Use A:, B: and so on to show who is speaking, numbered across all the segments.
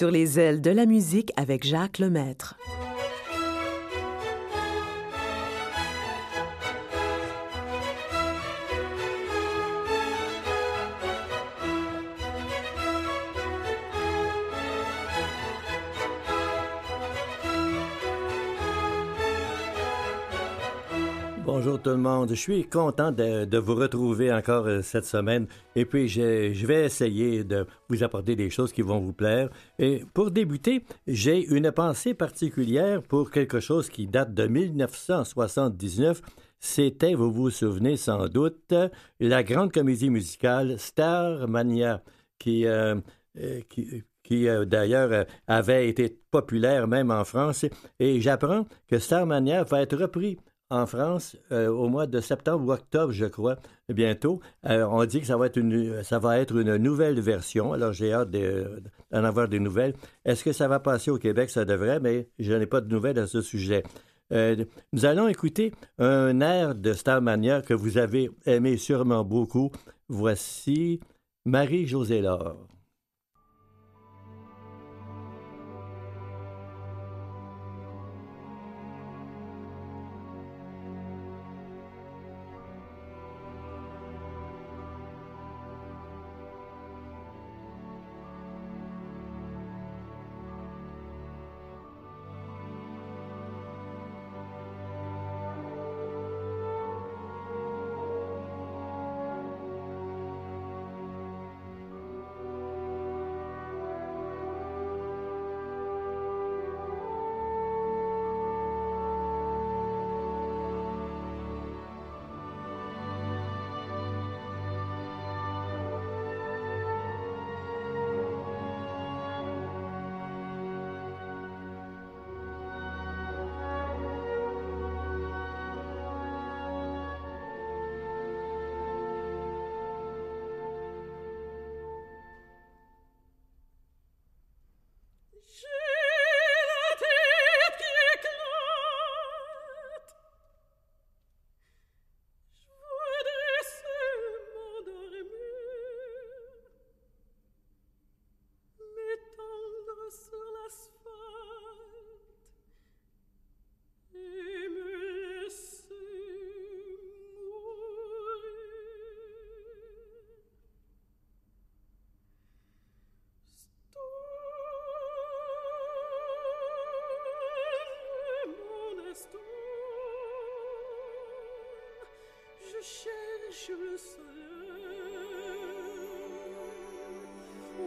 A: Sur les ailes de la musique avec Jacques Lemaître.
B: Bonjour tout le monde. Je suis content de, vous retrouver encore euh, cette semaine. Et puis, je, vais essayer de vous apporter des choses qui vont vous plaire. Et pour débuter, j'ai une pensée particulière pour quelque chose qui date de 1979. C'était, vous vous souvenez sans doute, la grande comédie musicale Starmania, qui, euh, euh, qui, qui d'ailleurs avait été populaire même en France. Et j'apprends que Starmania va être repris en France euh, au mois de septembre ou octobre, je crois, bientôt. Euh, on dit que ça va être une, ça va être une nouvelle version. Alors j'ai hâte d'en avoir des nouvelles. Est-ce que ça va passer au Québec? Ça devrait, mais je n'ai pas de nouvelles à ce sujet. Euh, nous allons écouter un air de Starmania que vous avez aimé sûrement beaucoup. Voici Marie-Josée Laure.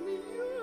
C: you.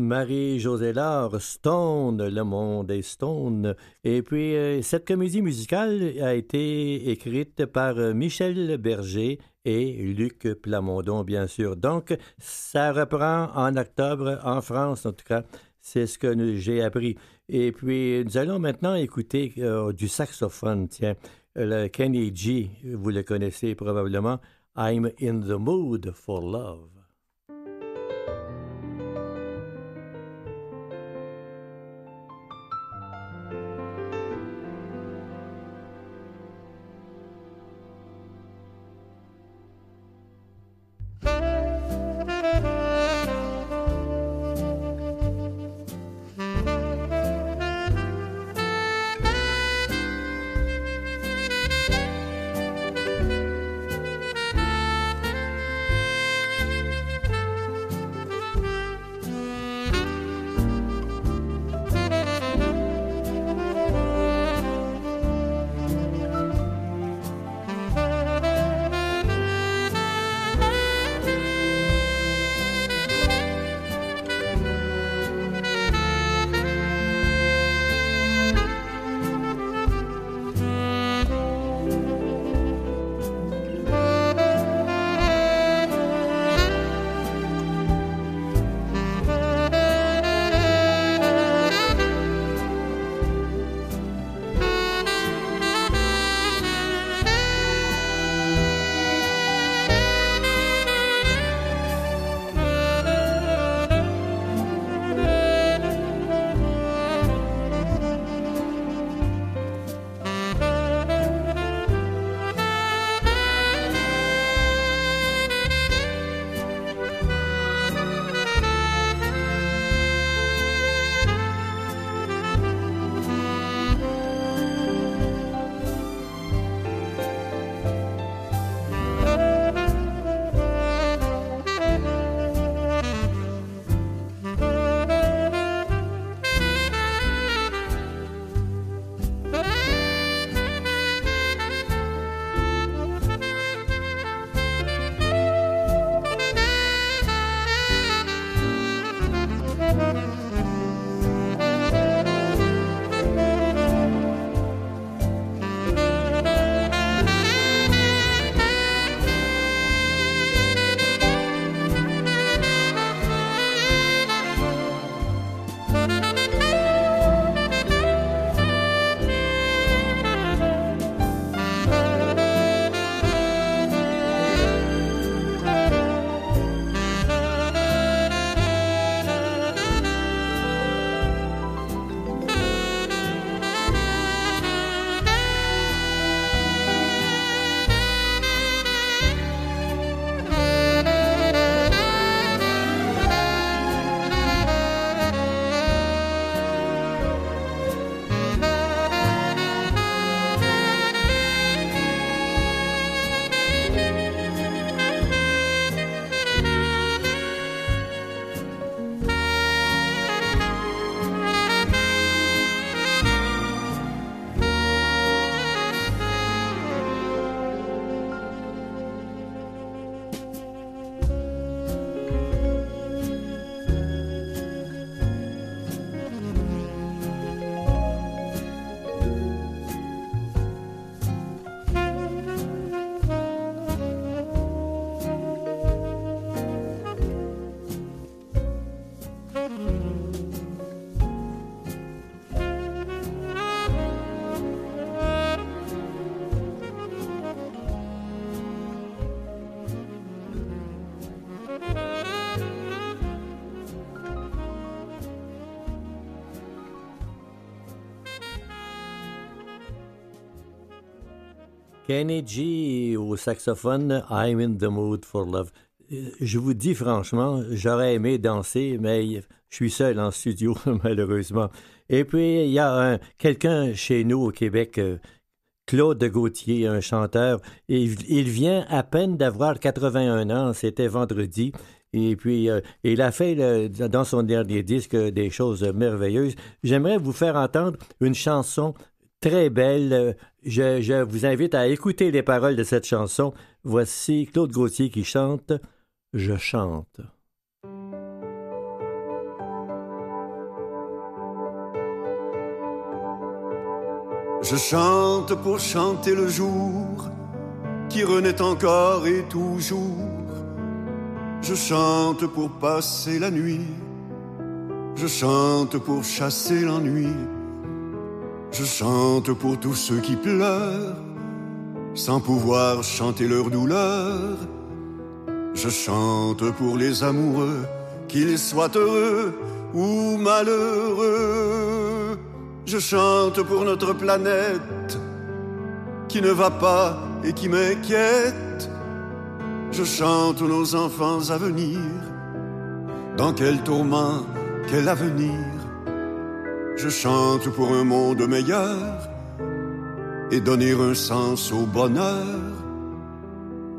B: Marie-Josée Laure, Stone, Le Monde est Stone. Et puis, euh, cette comédie musicale a été écrite par euh, Michel Berger et Luc Plamondon, bien sûr. Donc, ça reprend en octobre en France, en tout cas. C'est ce que j'ai appris. Et puis, nous allons maintenant écouter euh, du saxophone. Tiens, le Kenny G, vous le connaissez probablement. I'm in the mood for love. Kenny G au saxophone, I'm in the mood for love. Euh, Je vous dis franchement, j'aurais aimé danser, mais je suis seul en studio, malheureusement. Et puis, il y a un- quelqu'un chez nous au Québec, euh, Claude de Gauthier, un chanteur. Il vient à peine d'avoir 81 ans, c'était vendredi. Et puis, euh, il a fait dans son dernier disque des choses merveilleuses. J'aimerais vous faire entendre une chanson très belle. Je, je vous invite à écouter les paroles de cette chanson. Voici Claude Gauthier qui chante Je chante.
D: Je chante pour chanter le jour qui renaît encore et toujours. Je chante pour passer la nuit. Je chante pour chasser l'ennui. Je chante pour tous ceux qui pleurent sans pouvoir chanter leur douleur. Je chante pour les amoureux, qu'ils soient heureux ou malheureux. Je chante pour notre planète qui ne va pas et qui m'inquiète. Je chante nos enfants à venir. Dans quel tourment, quel avenir Je chante pour un monde meilleur et donner un sens au bonheur.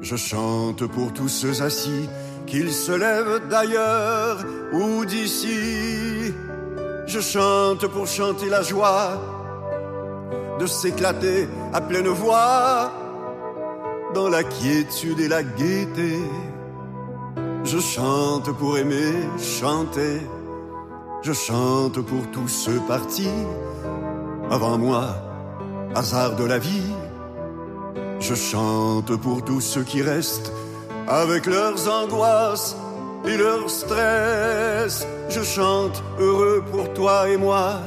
D: Je chante pour tous ceux assis, qu'ils se lèvent d'ailleurs ou d'ici. Je chante pour chanter la joie de s'éclater à pleine voix dans la quiétude et la gaieté. Je chante pour aimer chanter. Je chante pour tous ceux partis avant moi, hasard de la vie. Je chante pour tous ceux qui restent avec leurs angoisses et leurs stress. Je chante heureux pour toi et moi,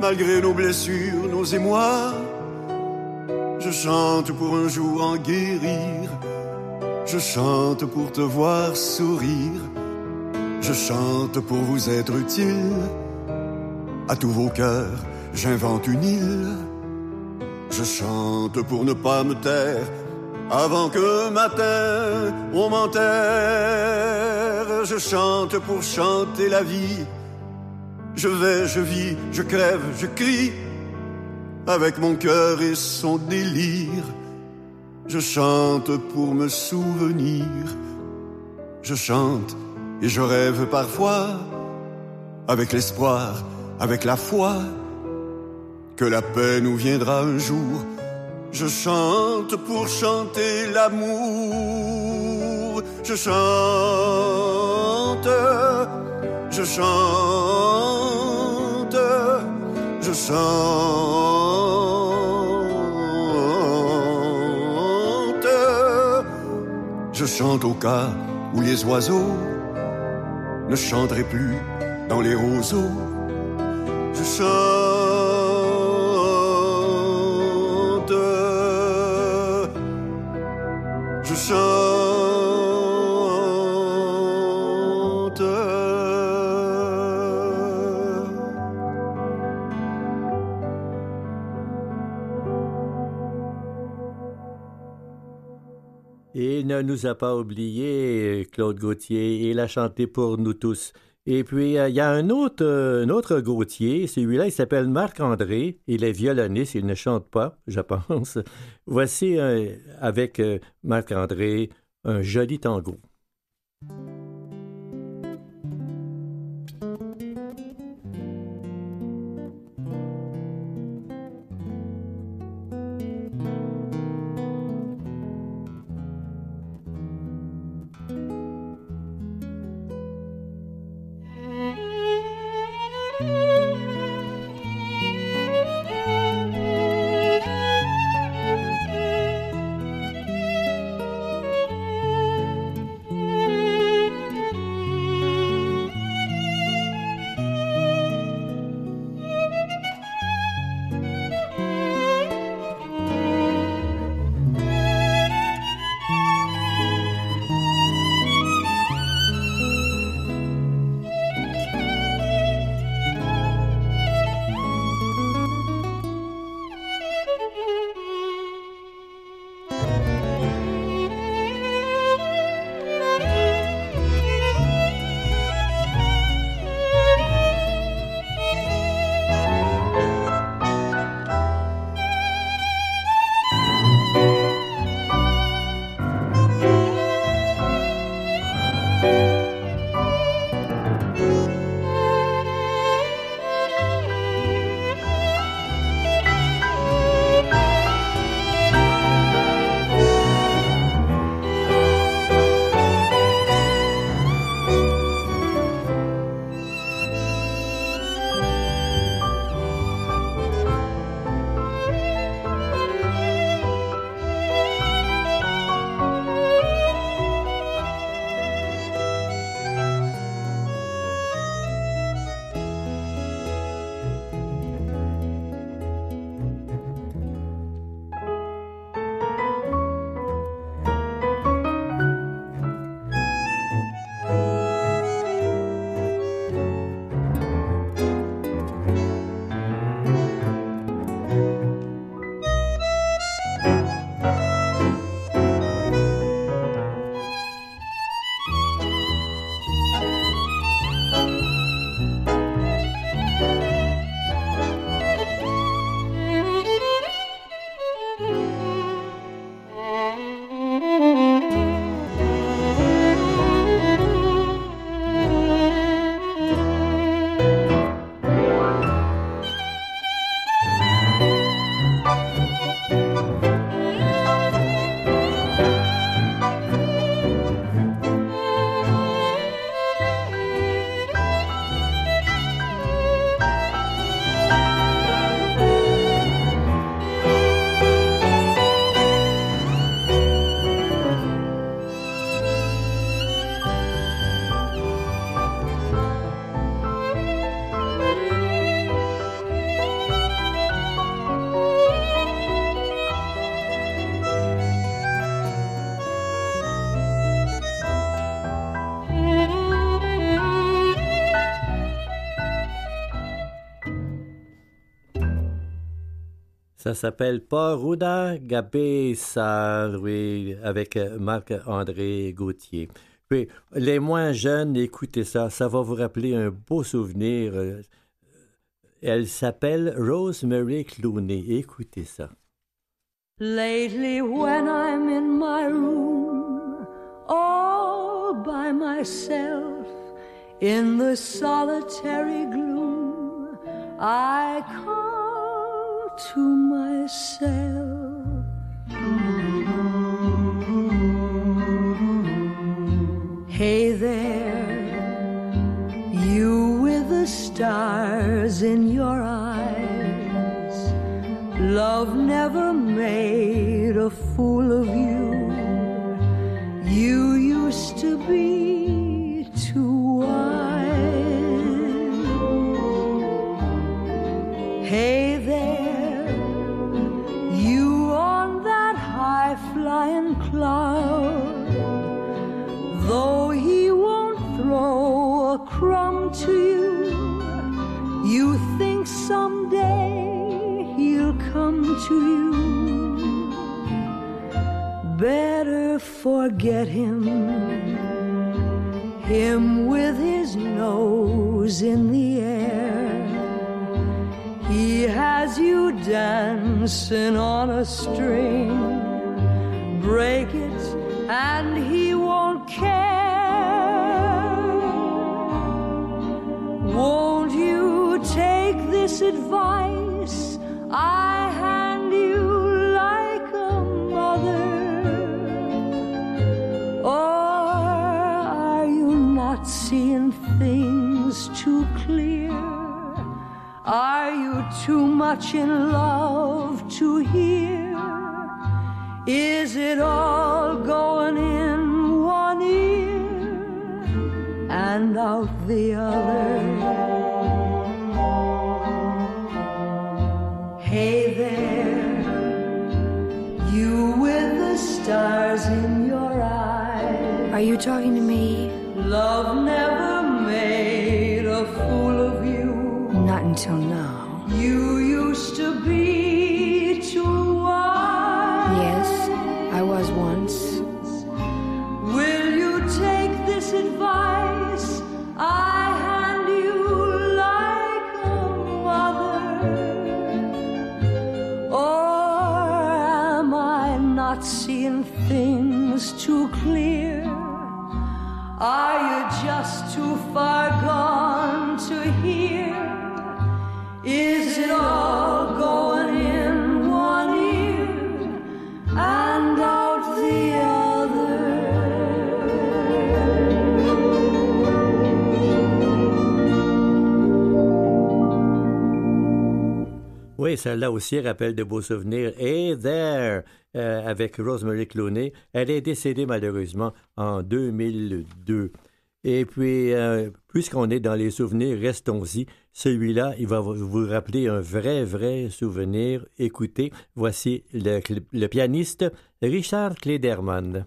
D: malgré nos blessures, nos émois. Je chante pour un jour en guérir. Je chante pour te voir sourire. Je chante pour vous être utile. À tous vos cœurs, j'invente une île. Je chante pour ne pas me taire avant que matin on m'enterre. Je chante pour chanter la vie. Je vais, je vis, je crève, je crie avec mon cœur et son délire. Je chante pour me souvenir. Je chante et je rêve parfois avec l'espoir, avec la foi que la paix nous viendra un jour. Je chante pour chanter l'amour. Je chante, je chante, je chante. Je chante au cas où les oiseaux ne chanteraient plus dans les roseaux.
B: Nous a pas oublié, Claude Gauthier. Il a chanté pour nous tous. Et puis, euh, il y a un autre, Gauthier. Celui-là, il s'appelle Marc-André. Il est violoniste. Il ne chante pas, je pense. Voici, euh, avec euh, Marc-André, un joli tango. Ça s'appelle Paruda Gabesa, oui, avec euh, Marc-André Gauthier. Puis, les moins jeunes, écoutez ça, ça va vous rappeler un beau souvenir. Euh, Elle s'appelle Rosemary Clooney. Écoutez ça.
E: Lately, when I'm in my room, all by myself, in the solitary gloom, I call to myself. Hey there, you with the stars in your eyes. Love never made a fool of you. You used to be to you, you think someday he'll come to you. Better forget him, him with his nose in the air. He has you dancing on a string. Break it and he Won't you take this advice I hand you like a mother? Or are you not seeing things too clear? Are you too much in love to hear? Is it all going in one ear and out the other? Stars in your eyes.
F: Are you talking to me?
E: Love never
B: Celle-là aussi rappelle de beaux souvenirs. Hey there, euh, avec Rosemary Clooney. Elle est décédée malheureusement en 2002. Et puis, euh, puisqu'on est dans les souvenirs, restons-y. Celui-là, il va vous- rappeler un vrai, vrai souvenir. Écoutez, voici le, le pianiste Richard Klederman.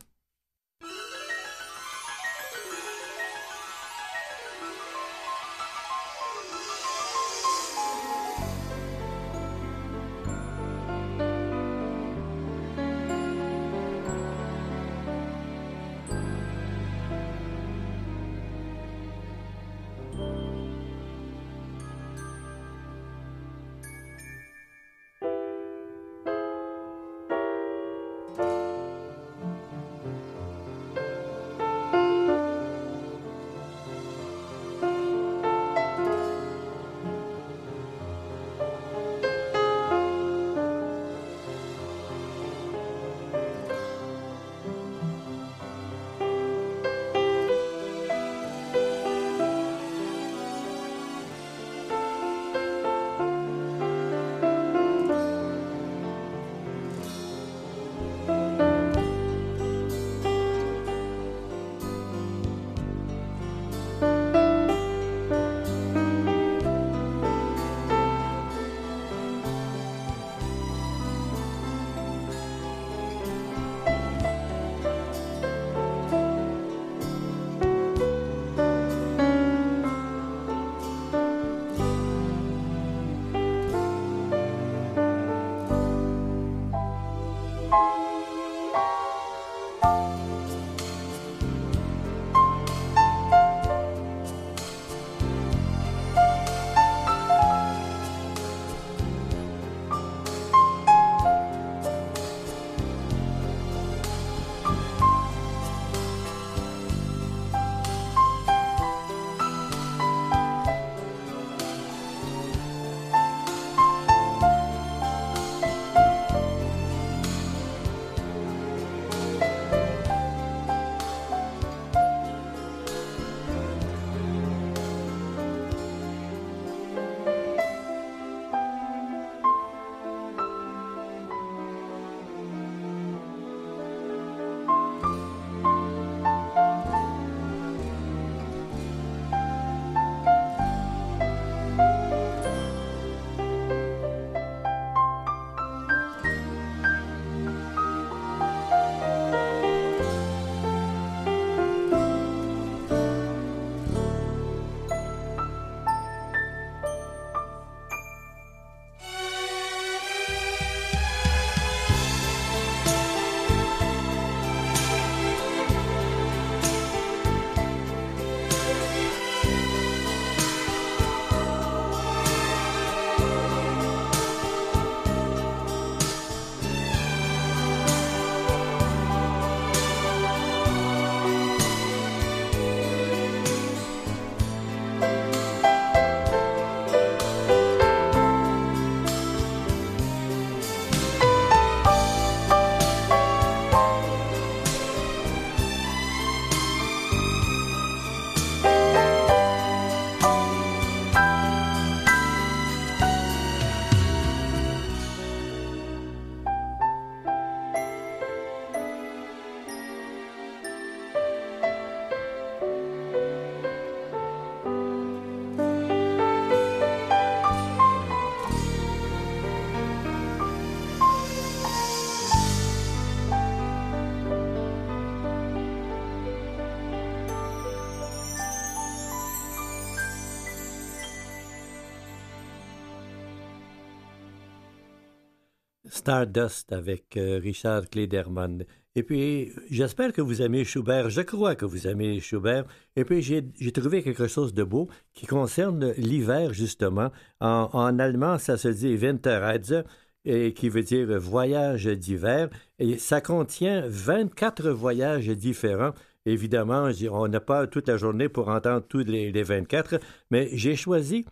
B: Stardust avec euh, Richard Klederman. Et puis, j'espère que vous aimez Schubert. Je crois que vous aimez Schubert. Et puis, j'ai trouvé quelque chose de beau qui concerne l'hiver, justement. En, en, allemand, ça se dit Winterreise, et qui veut dire voyage d'hiver. Et ça contient 24 voyages différents. Évidemment, on n'a pas toute la journée pour entendre tous les, les 24, mais j'ai choisi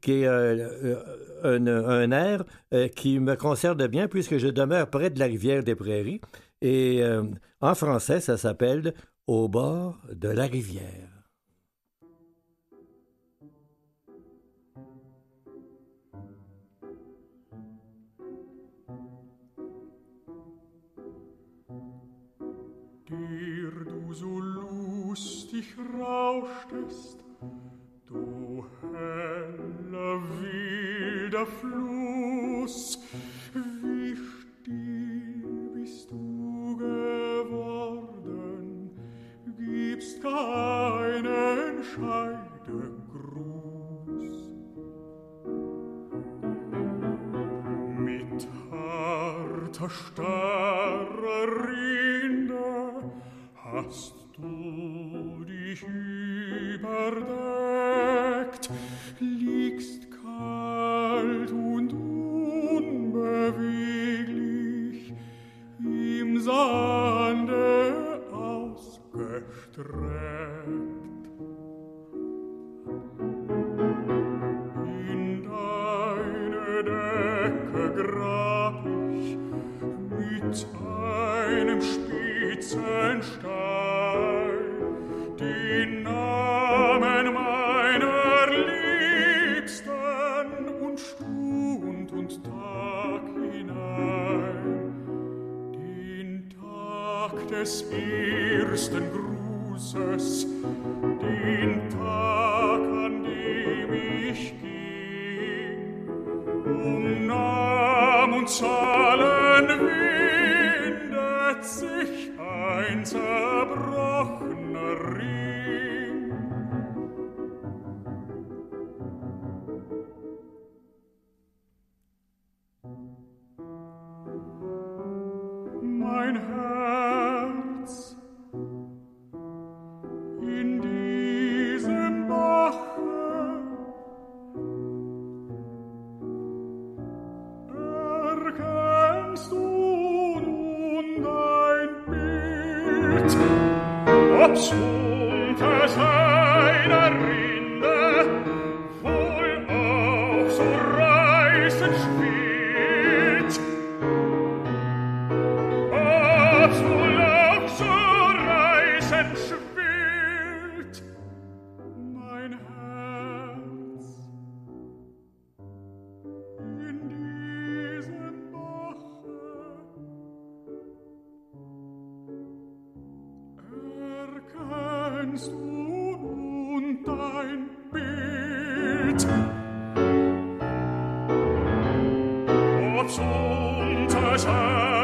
B: qui est euh, un, un, air euh, qui me concerne bien puisque je demeure près de la rivière des Prairies. Et euh, en français, ça s'appelle Au bord de la rivière.
G: Wilder Fluss, wie still bist du geworden, gibst keinen Scheidegruß. Mit harter, starrer Rinde hast du dich überdeckt, tre. 送在山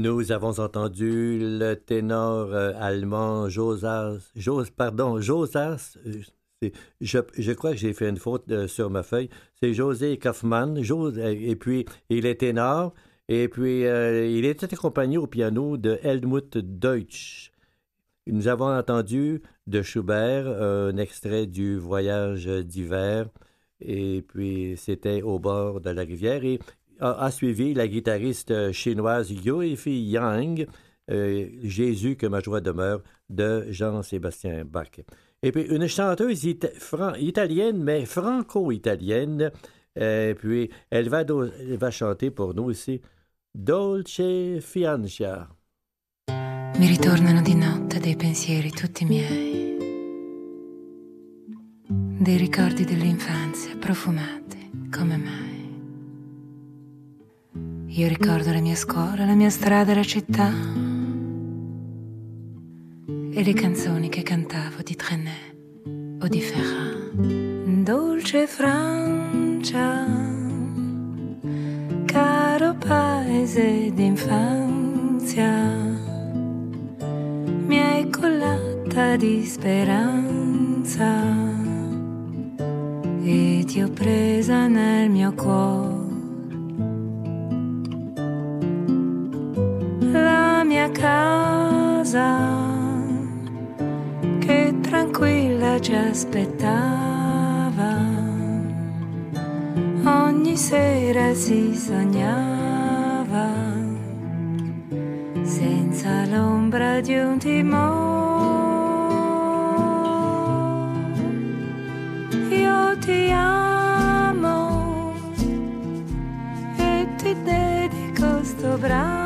B: Nous avons entendu le ténor euh, allemand Josas, Jos, pardon, Josas, je, crois que j'ai fait une faute euh, sur ma feuille, c'est José Kaufmann, euh, et puis il est ténor, et puis il était accompagné au piano de Helmut Deutsch. Nous avons entendu de Schubert un extrait du Voyage d'hiver, et puis c'était au bord de la rivière, a, suivi la guitariste chinoise Yoifi Yang, euh, Jésus que ma joie demeure, de Jean-Sébastien Bach. Et puis une chanteuse italienne, mais franco-italienne, et puis elle va, chanter pour nous aussi Dolce Fiancia.
H: Mi ritornano di notte. Io ricordo la mia scuola, la mia strada la città e le canzoni che cantavo di Trenet o di Ferrat. Dolce Francia, caro paese d'infanzia mi hai collata di speranza e ti ho presa nel mio cuore. Casa che tranquilla ci aspettava, ogni sera si sognava senza l'ombra di un timore. Io ti amo e ti dedico sto brano.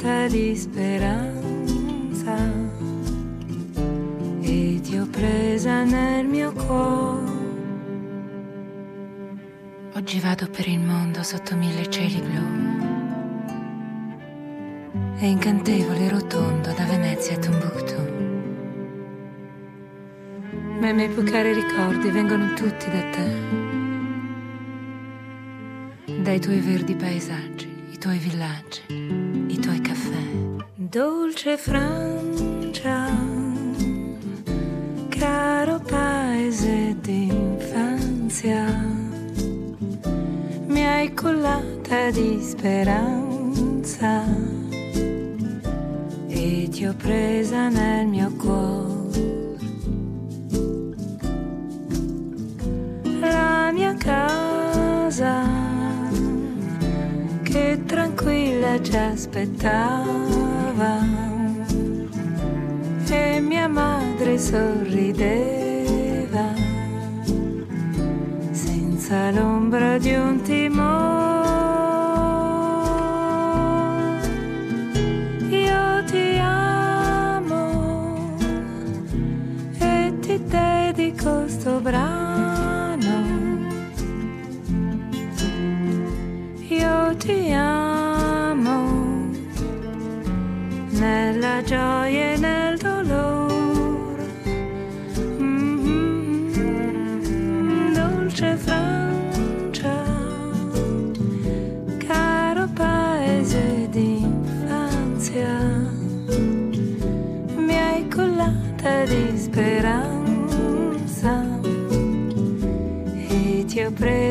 H: Cullata di speranza e ti ho presa nel mio cuore. Oggi vado per il mondo sotto mille cieli blu. È incantevole e rotondo da Venezia a Timbuktu. Ma i miei più cari ricordi vengono tutti da te. Dai tuoi verdi paesaggi, i tuoi villaggi. Dolce Francia, caro paese d'infanzia, mi hai cullata di speranza e ti ho presa nel mio cuore. La mia casa che tranquilla ci aspettava e mia madre sorrideva senza l'ombra di un timore. Io ti amo e ti dedico sto brano. Gioia e nel dolore. Mm, Dolce Francia, caro paese d'infanzia, mi hai collata di speranza e ti ho presa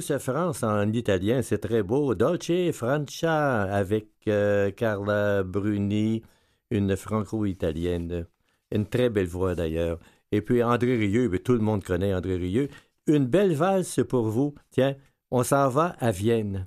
B: France en italien, c'est très beau. Dolce Francia avec euh, Carla Bruni, une franco-italienne. Une très belle voix d'ailleurs. Et puis André Rieu, tout le monde connaît André Rieu. Une belle valse pour vous. Tiens, on s'en va à Vienne.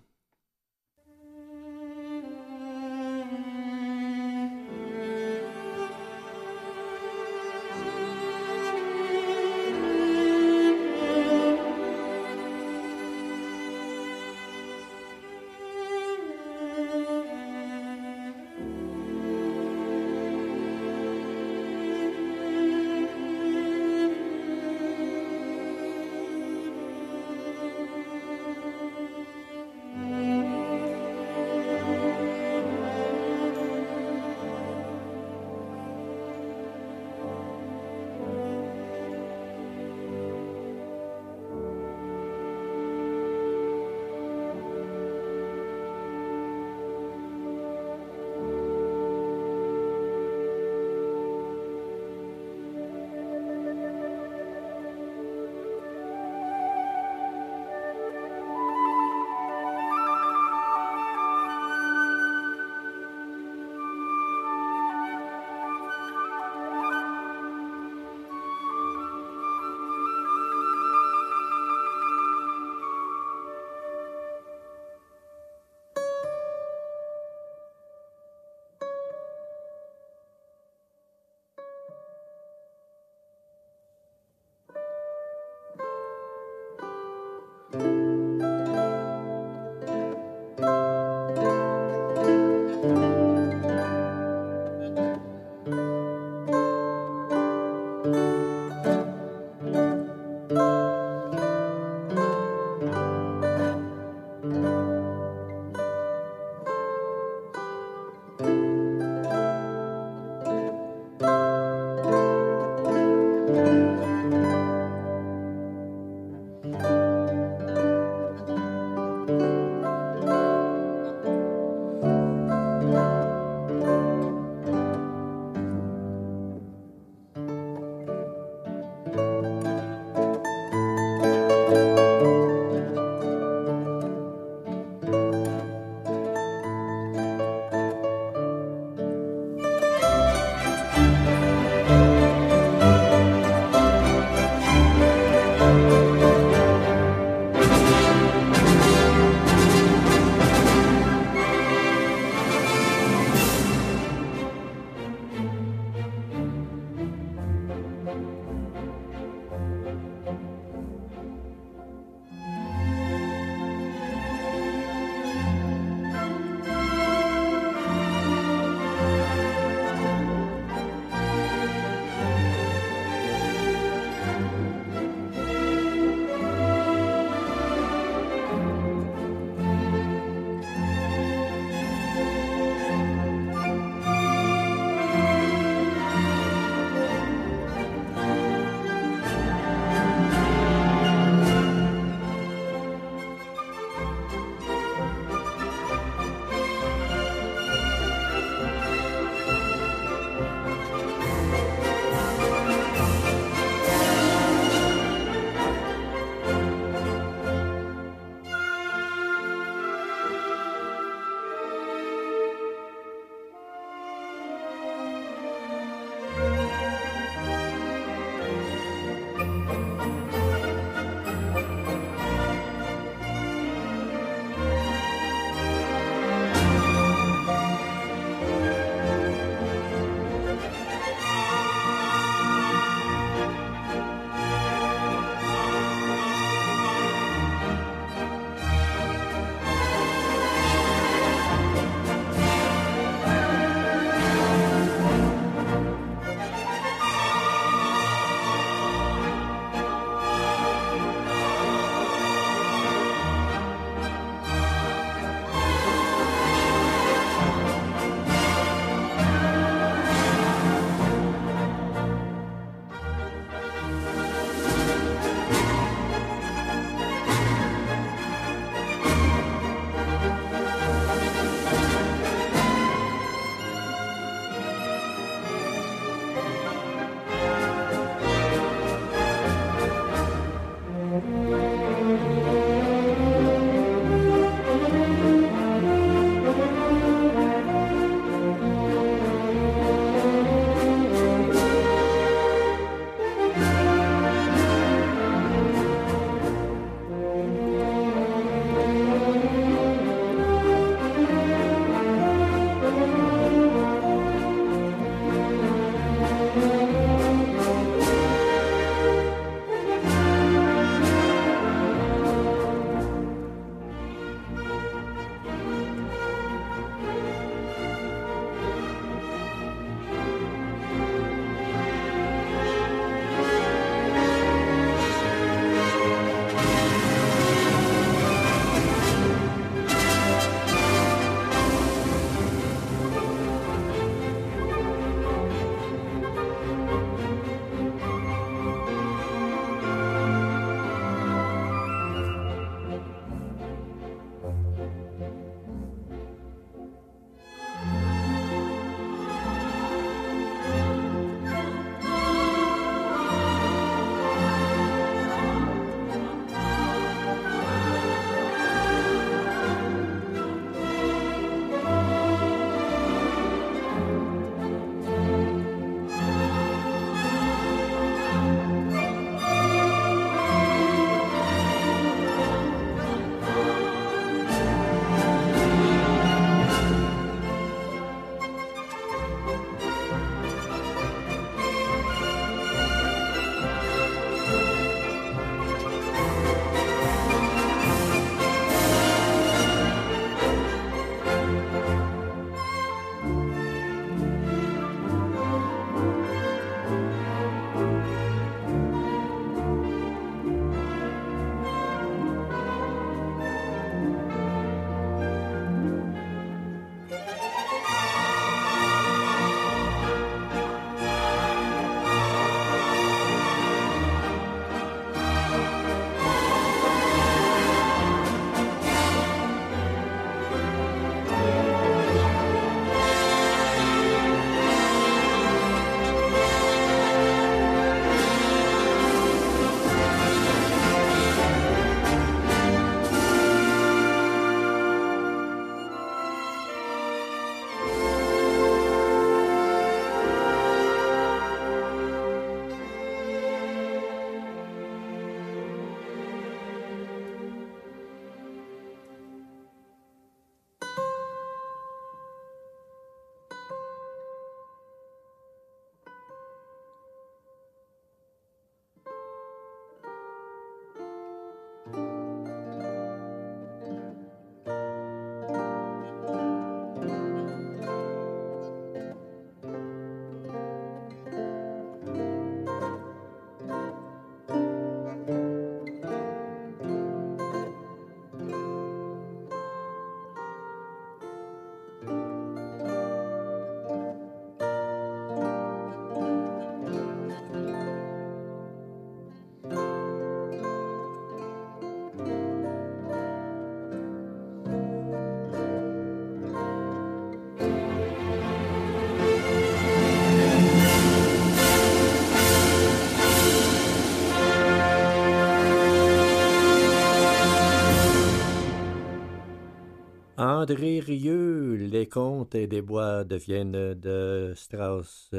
I: Les contes et des bois de Vienne de Strauss.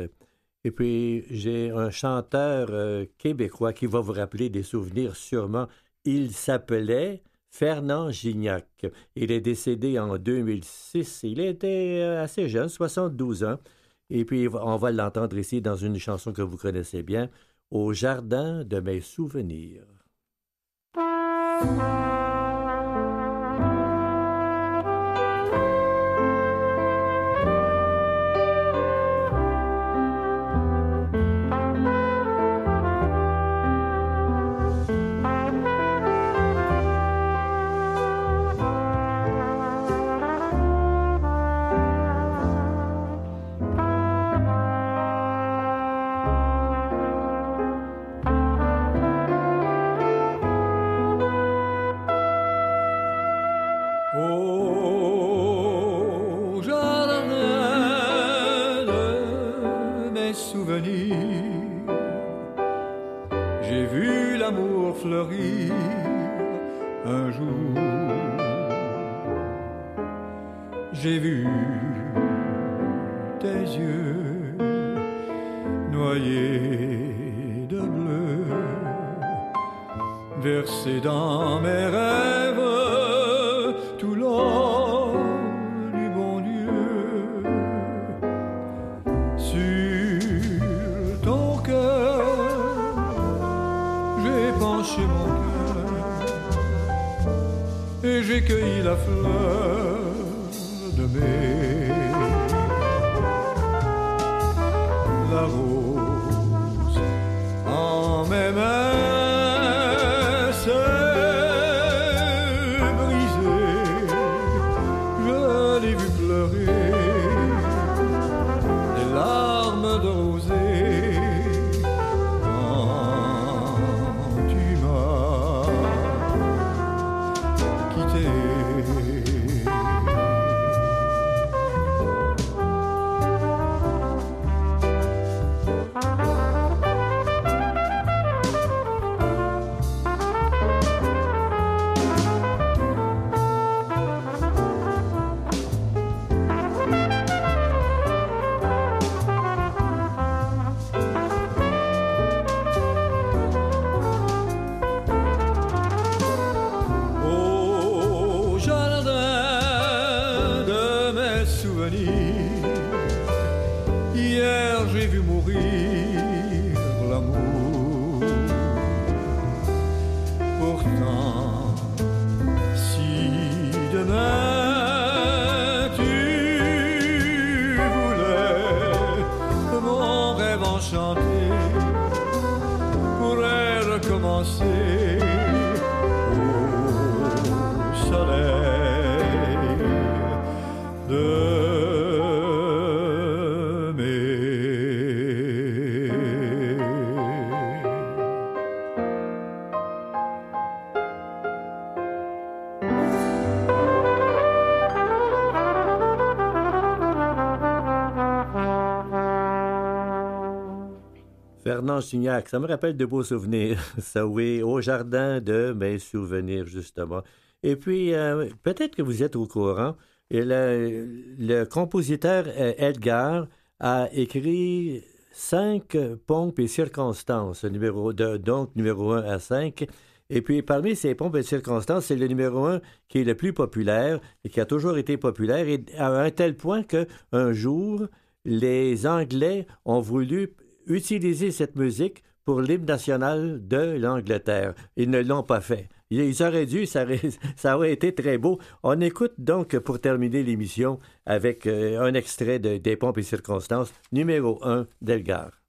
I: Et puis, j'ai un chanteur euh, québécois qui va vous rappeler des souvenirs sûrement. Il s'appelait Fernand Gignac. Il est décédé en 2006. Il était euh, assez jeune, 72 ans. Et puis, on va l'entendre ici dans une chanson que vous connaissez bien, Au jardin de mes souvenirs. Ça me rappelle de beaux souvenirs. Ça, oui, au jardin de mes souvenirs, justement. Et puis, euh, peut-être que vous êtes au courant, le, le compositeur euh, Edgar a écrit cinq pompes et circonstances, numéro donc numéro 1 à 5. Et puis, parmi ces pompes et circonstances, c'est le numéro 1 qui est le plus populaire et qui a toujours été populaire, et à un tel point que un jour, les Anglais ont voulu utiliser cette musique pour l'hymne national de l'Angleterre. Ils ne l'ont pas fait. Ils auraient dû, ça aurait, été très beau. On écoute donc, pour terminer l'émission, avec euh, un extrait de, des pompes et circonstances, numéro 1 d'Elgar.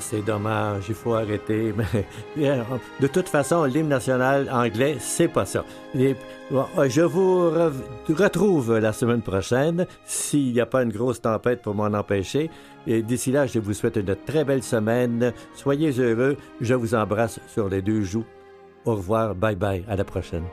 B: C'est dommage, il faut arrêter. Mais de toute façon, l'hymne national anglais, c'est pas ça. Je vous re- retrouve la semaine prochaine, s'il n'y a pas une grosse tempête pour m'en empêcher. Et d'ici là, je vous souhaite une très belle semaine. Soyez heureux. Je vous embrasse sur les deux joues. Au revoir. Bye bye. À la prochaine.